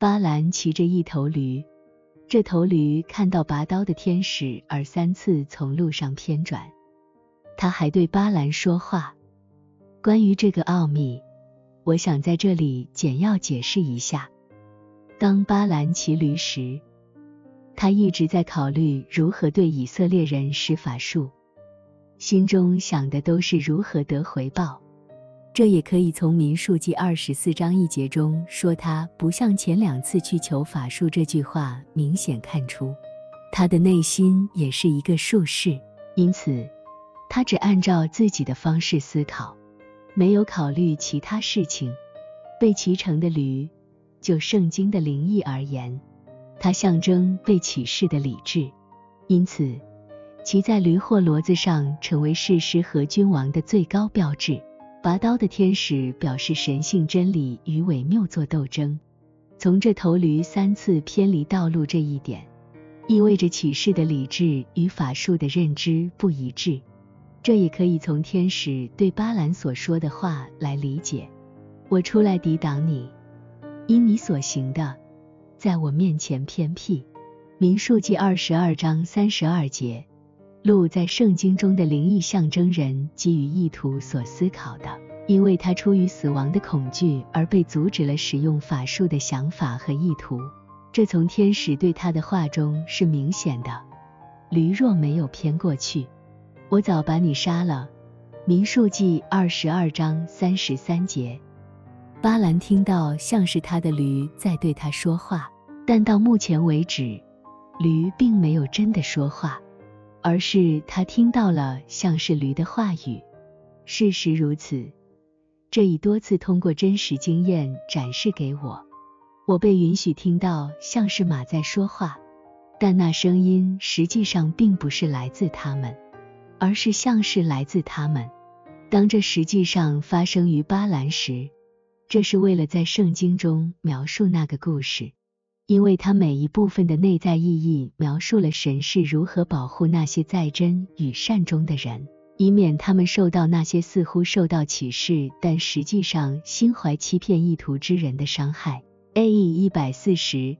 巴兰骑着一头驴，这头驴看到拔刀的天使，而三次从路上偏转。他还对巴兰说话。关于这个奥秘，我想在这里简要解释一下。当巴兰骑驴时，他一直在考虑如何对以色列人施法术，心中想的都是如何得回报。这也可以从民数记二十四章一节中说他不像前两次去求法术这句话明显看出，他的内心也是一个术士，因此他只按照自己的方式思考，没有考虑其他事情。被骑乘的驴，就圣经的灵意而言，它象征被启示的理智，因此骑在驴或骡子上成为士师和君王的最高标志。拔刀的天使表示神性真理与伪谬作斗争。从这头驴三次偏离道路这一点，意味着启示的理智与法术的认知不一致。这也可以从天使对巴兰所说的话来理解：“我出来抵挡你，因你所行的，在我面前偏僻。”民数记二十二章三十二节。鹿在圣经中的灵异象征人基于意图所思考的，因为他出于死亡的恐惧而被阻止了使用法术的想法和意图。这从天使对他的话中是明显的。驴若没有偏过去，我早把你杀了。民数记二十二章三十三节。巴兰听到像是他的驴在对他说话，但到目前为止，驴并没有真的说话。而是他听到了像是驴的话语。事实如此，这已多次通过真实经验展示给我。我被允许听到像是马在说话，但那声音实际上并不是来自他们，而是像是来自他们。当这实际上发生于巴兰时，这是为了在圣经中描述那个故事。因为它每一部分的内在意义描述了神是如何保护那些在真与善中的人，以免他们受到那些似乎受到启示，但实际上心怀欺骗意图之人的伤害。A.E. 一百四十。